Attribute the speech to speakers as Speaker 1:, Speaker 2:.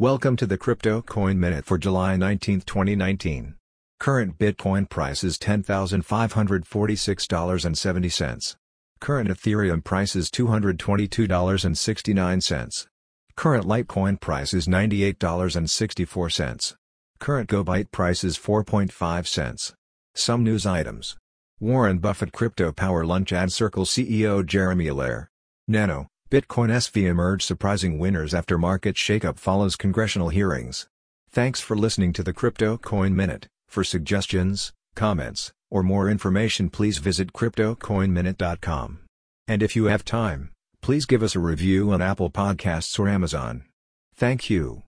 Speaker 1: Welcome to the Crypto Coin Minute for July 19, 2019. Current Bitcoin price is $10,546.70. Current Ethereum price is $222.69. Current Litecoin price is $98.64. Current GoByte price is 4.5 cents. Some news items. Warren Buffett Crypto Power Lunch Ad Circle CEO Jeremy Allaire. Nano. Bitcoin SV emerge surprising winners after market shakeup follows congressional hearings. Thanks for listening to the Crypto Coin Minute. For suggestions, comments, or more information please visit cryptocoinminute.com. And if you have time, please give us a review on Apple Podcasts or Amazon. Thank you.